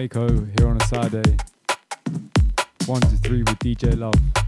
Mako here on a Saturday. One to three with DJ Love.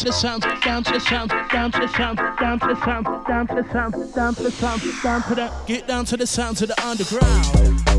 to the sound, down to the sound, down to the sound, down to the sound, down to the sound, down to the sound, down to the get down to the sound to the underground.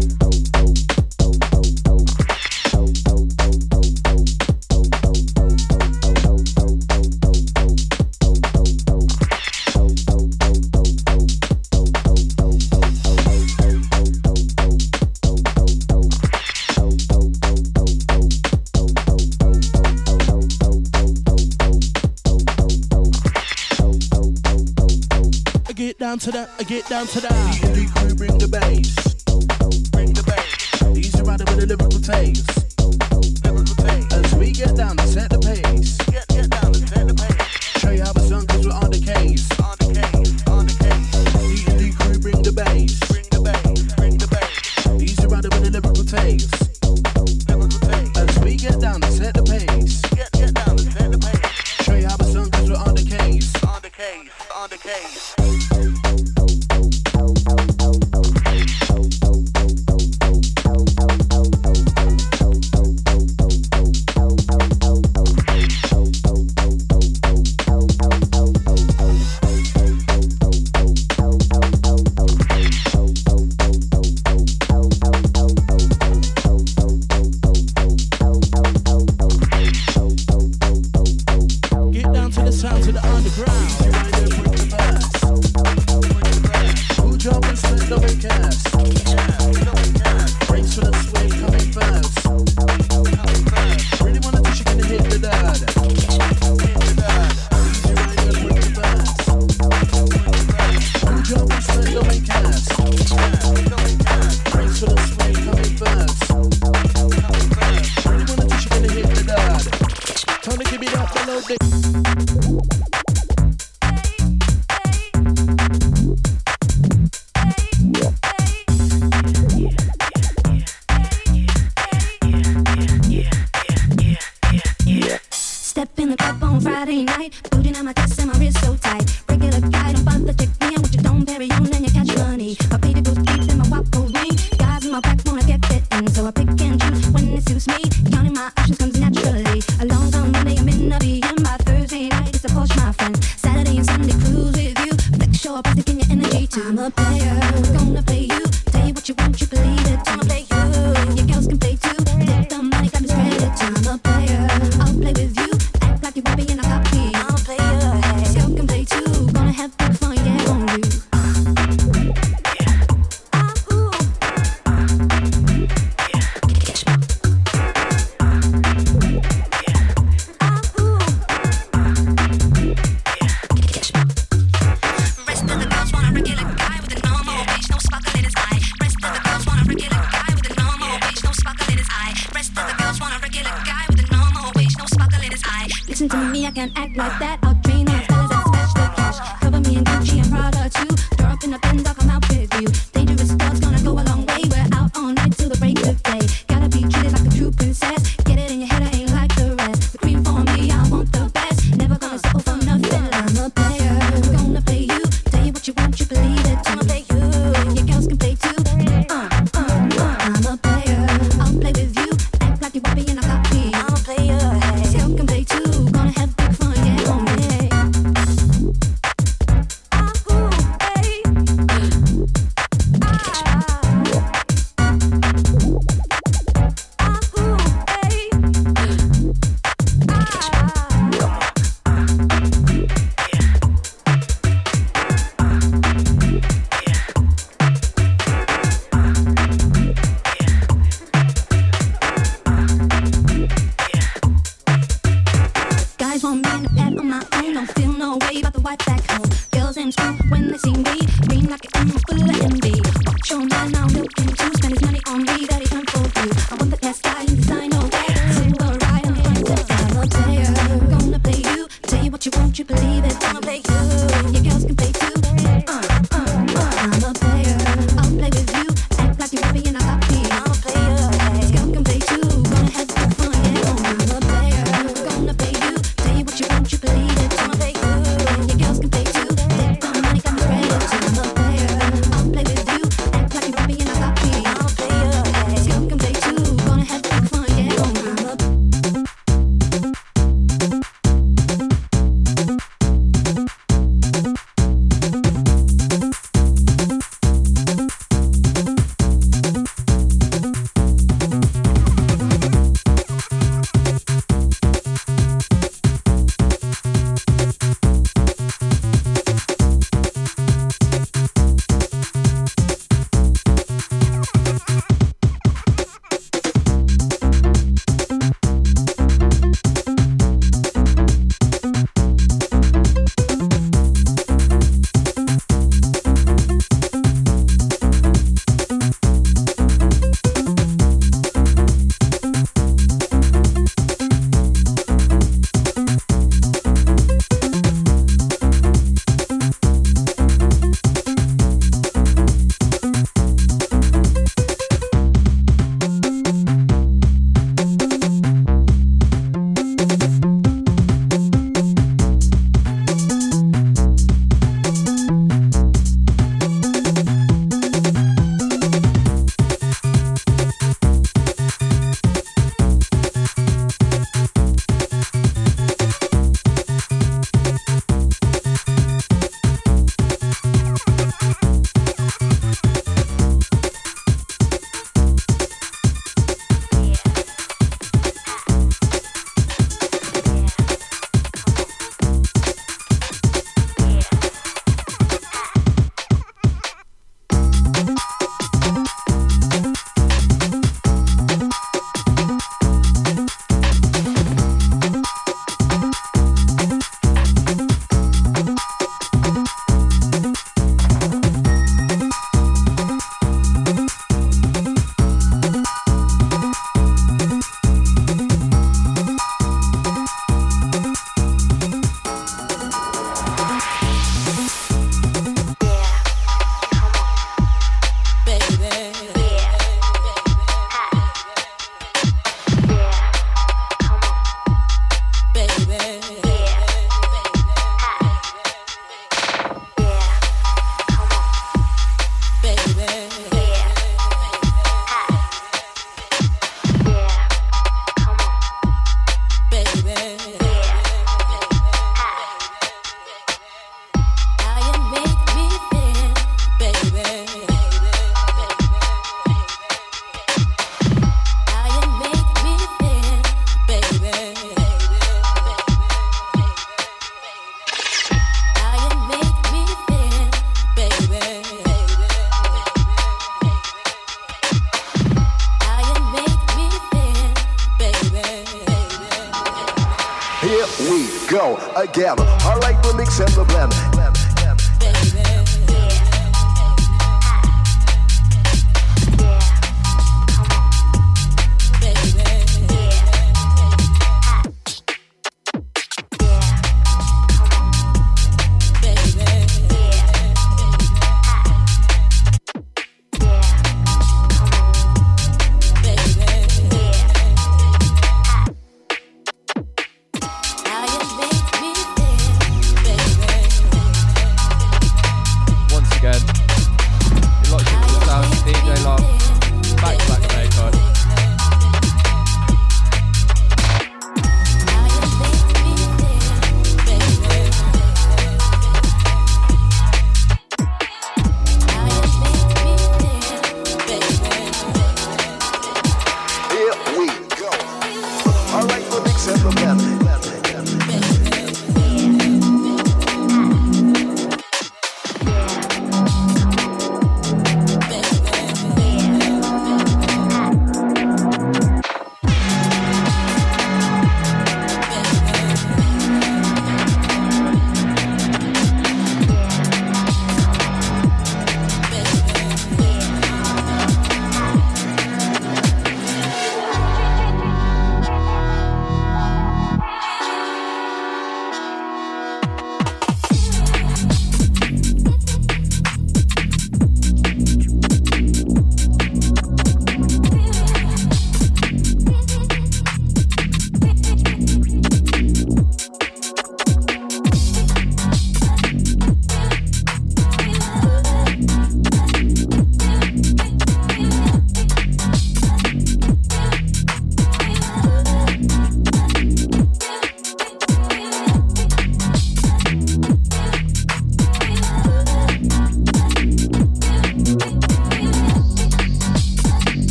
to that, I get down to that. DJ bring the bass.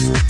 Thanks.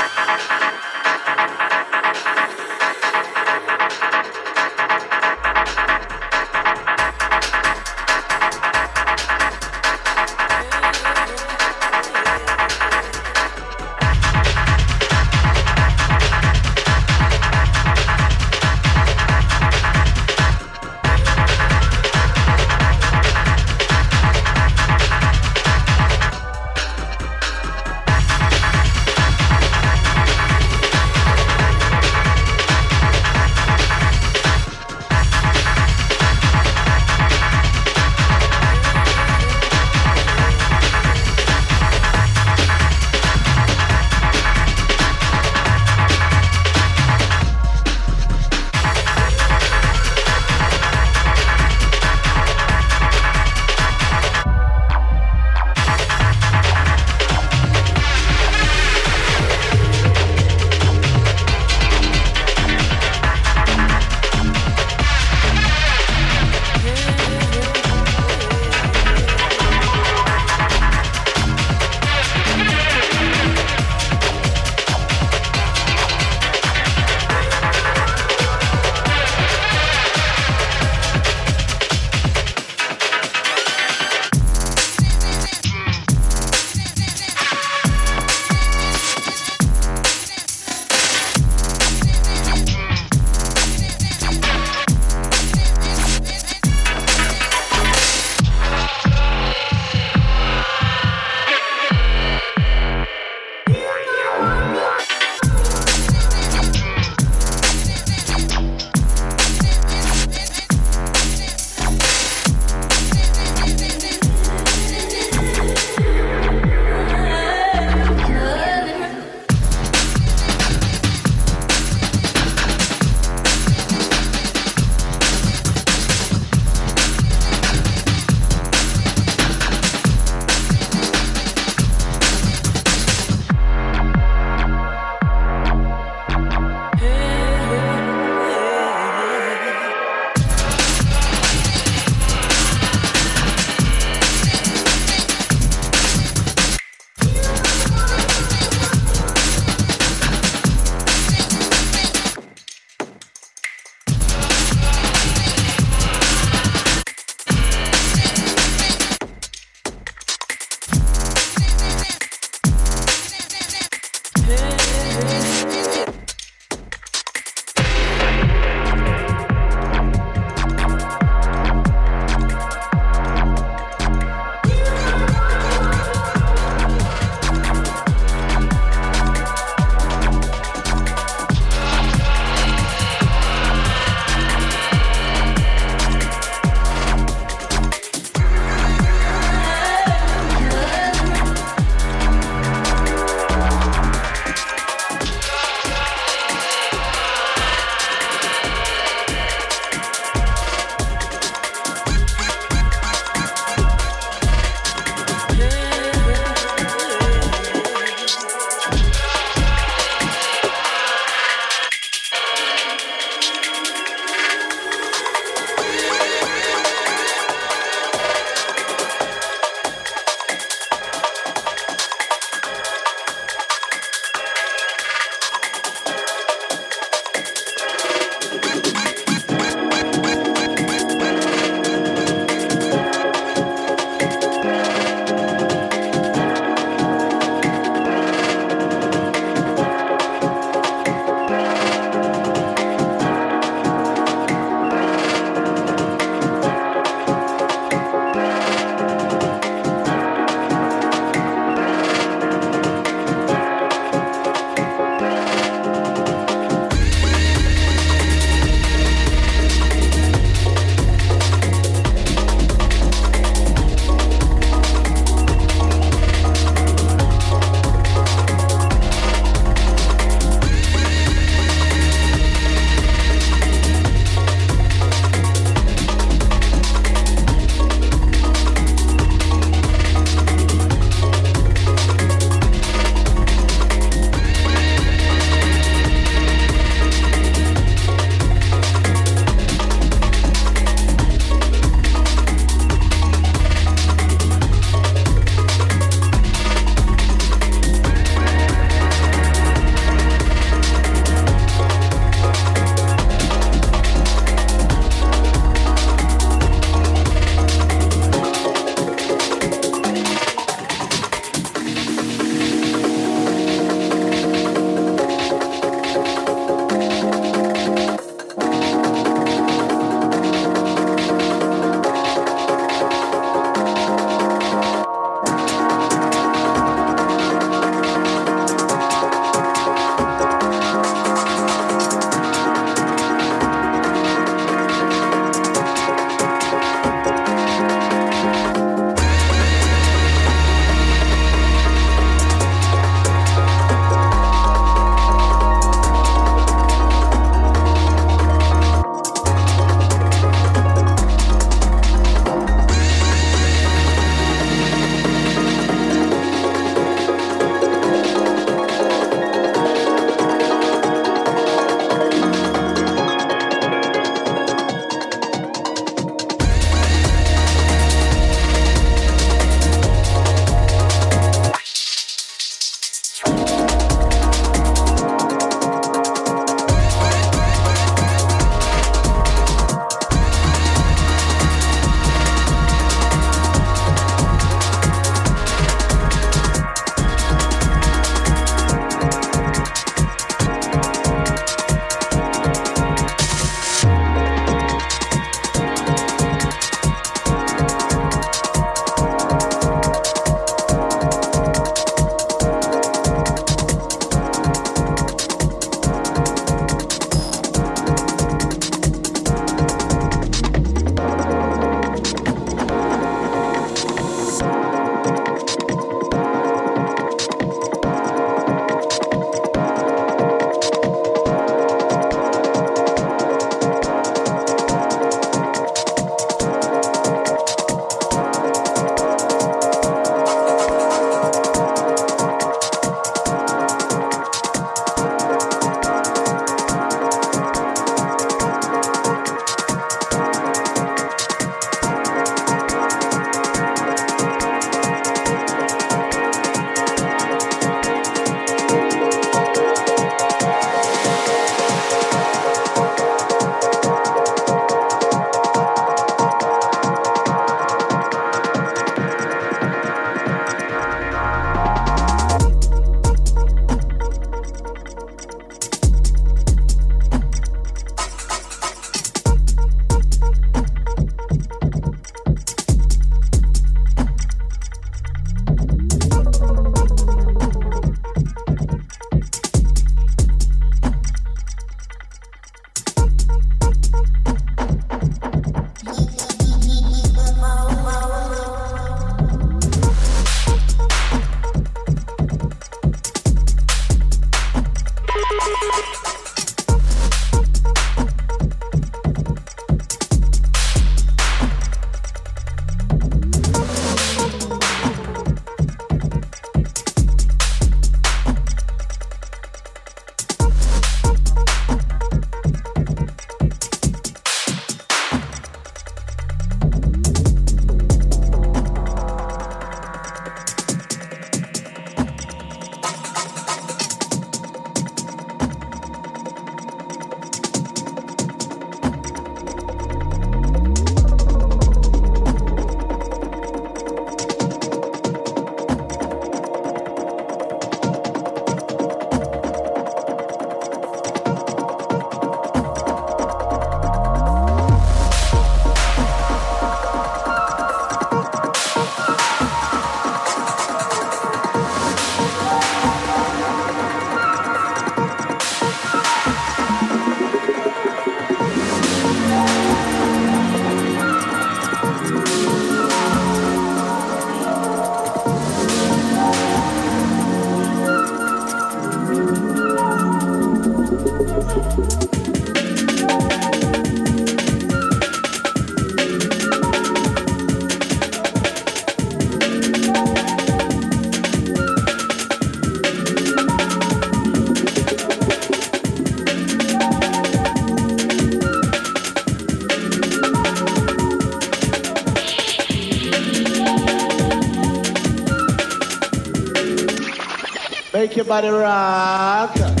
Everybody rock.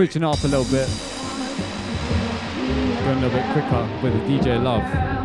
switching up a little bit, going a little bit quicker with DJ Love.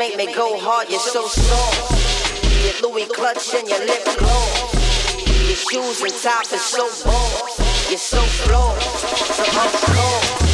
Me go hard, you're so soft. Your Louis clutch and your lip gloss. Your shoes and top is so bold. You're so flawed, so I'm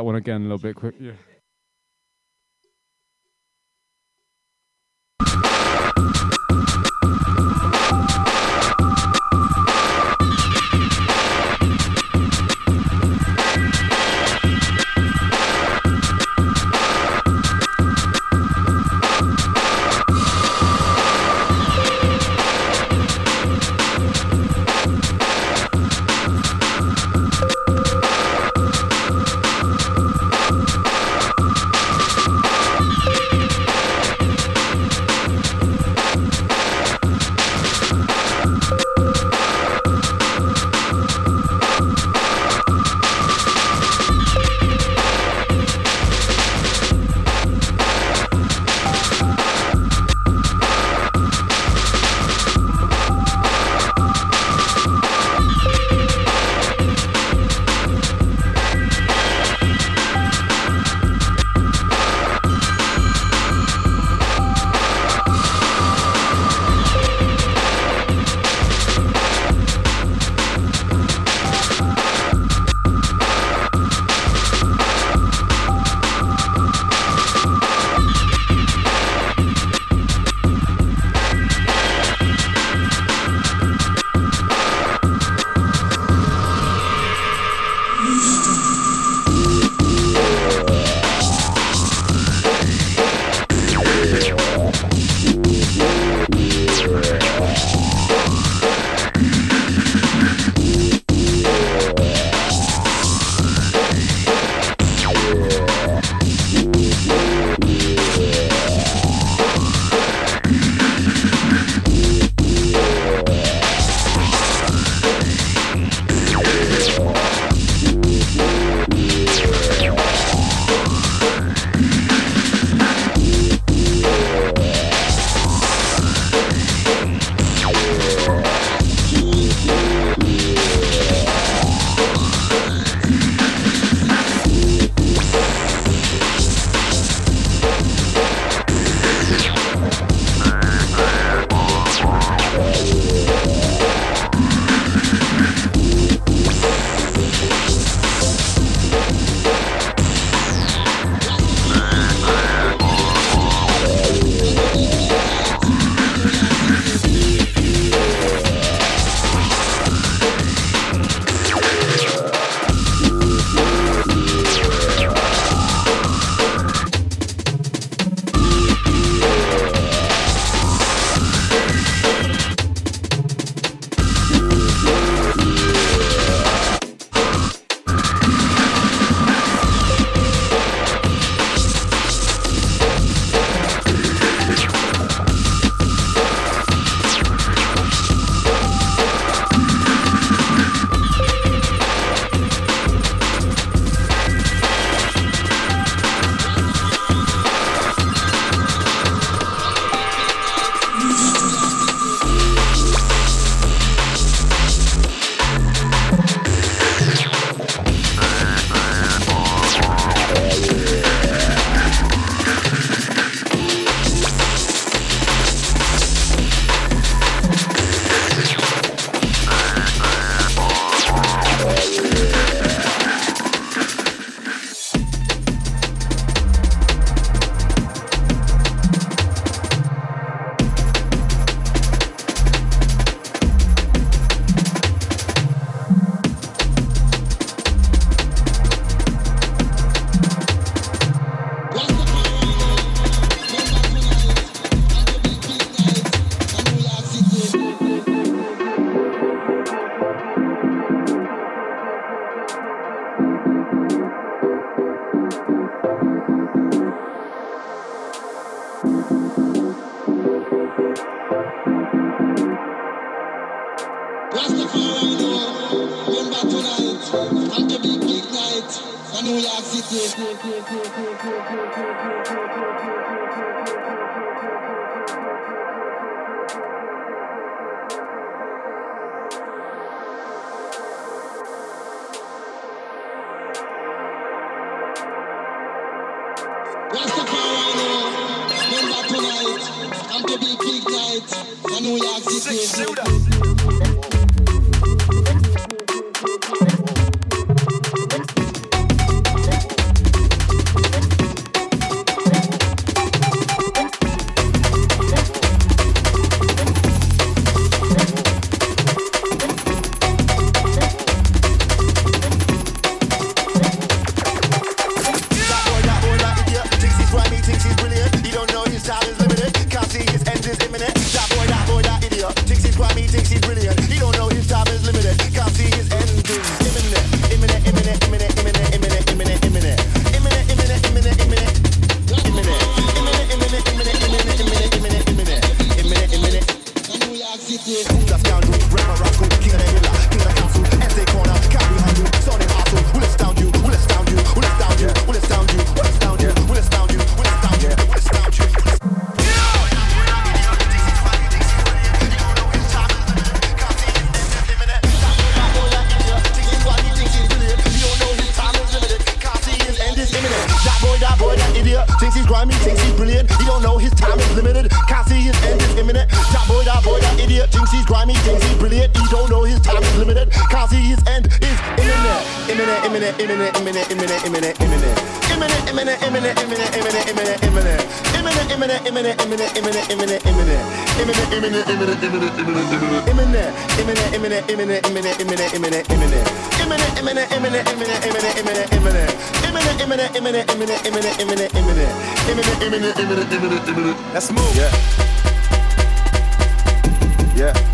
that one again a little bit quick. Yeah. imminent, imminent, imminent, imminent, imminent, imminent. Imminent, imminent, imminent, imminent, imminent, imminent, imminent. Imminent, imminent, imminent. Let's move. Yeah. Yeah.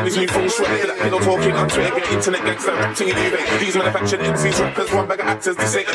man is useful sweat. That me no talking on Twitter, get internet gangster rap ting in These manufactured MCs, rappers, one bag of actors, this ain't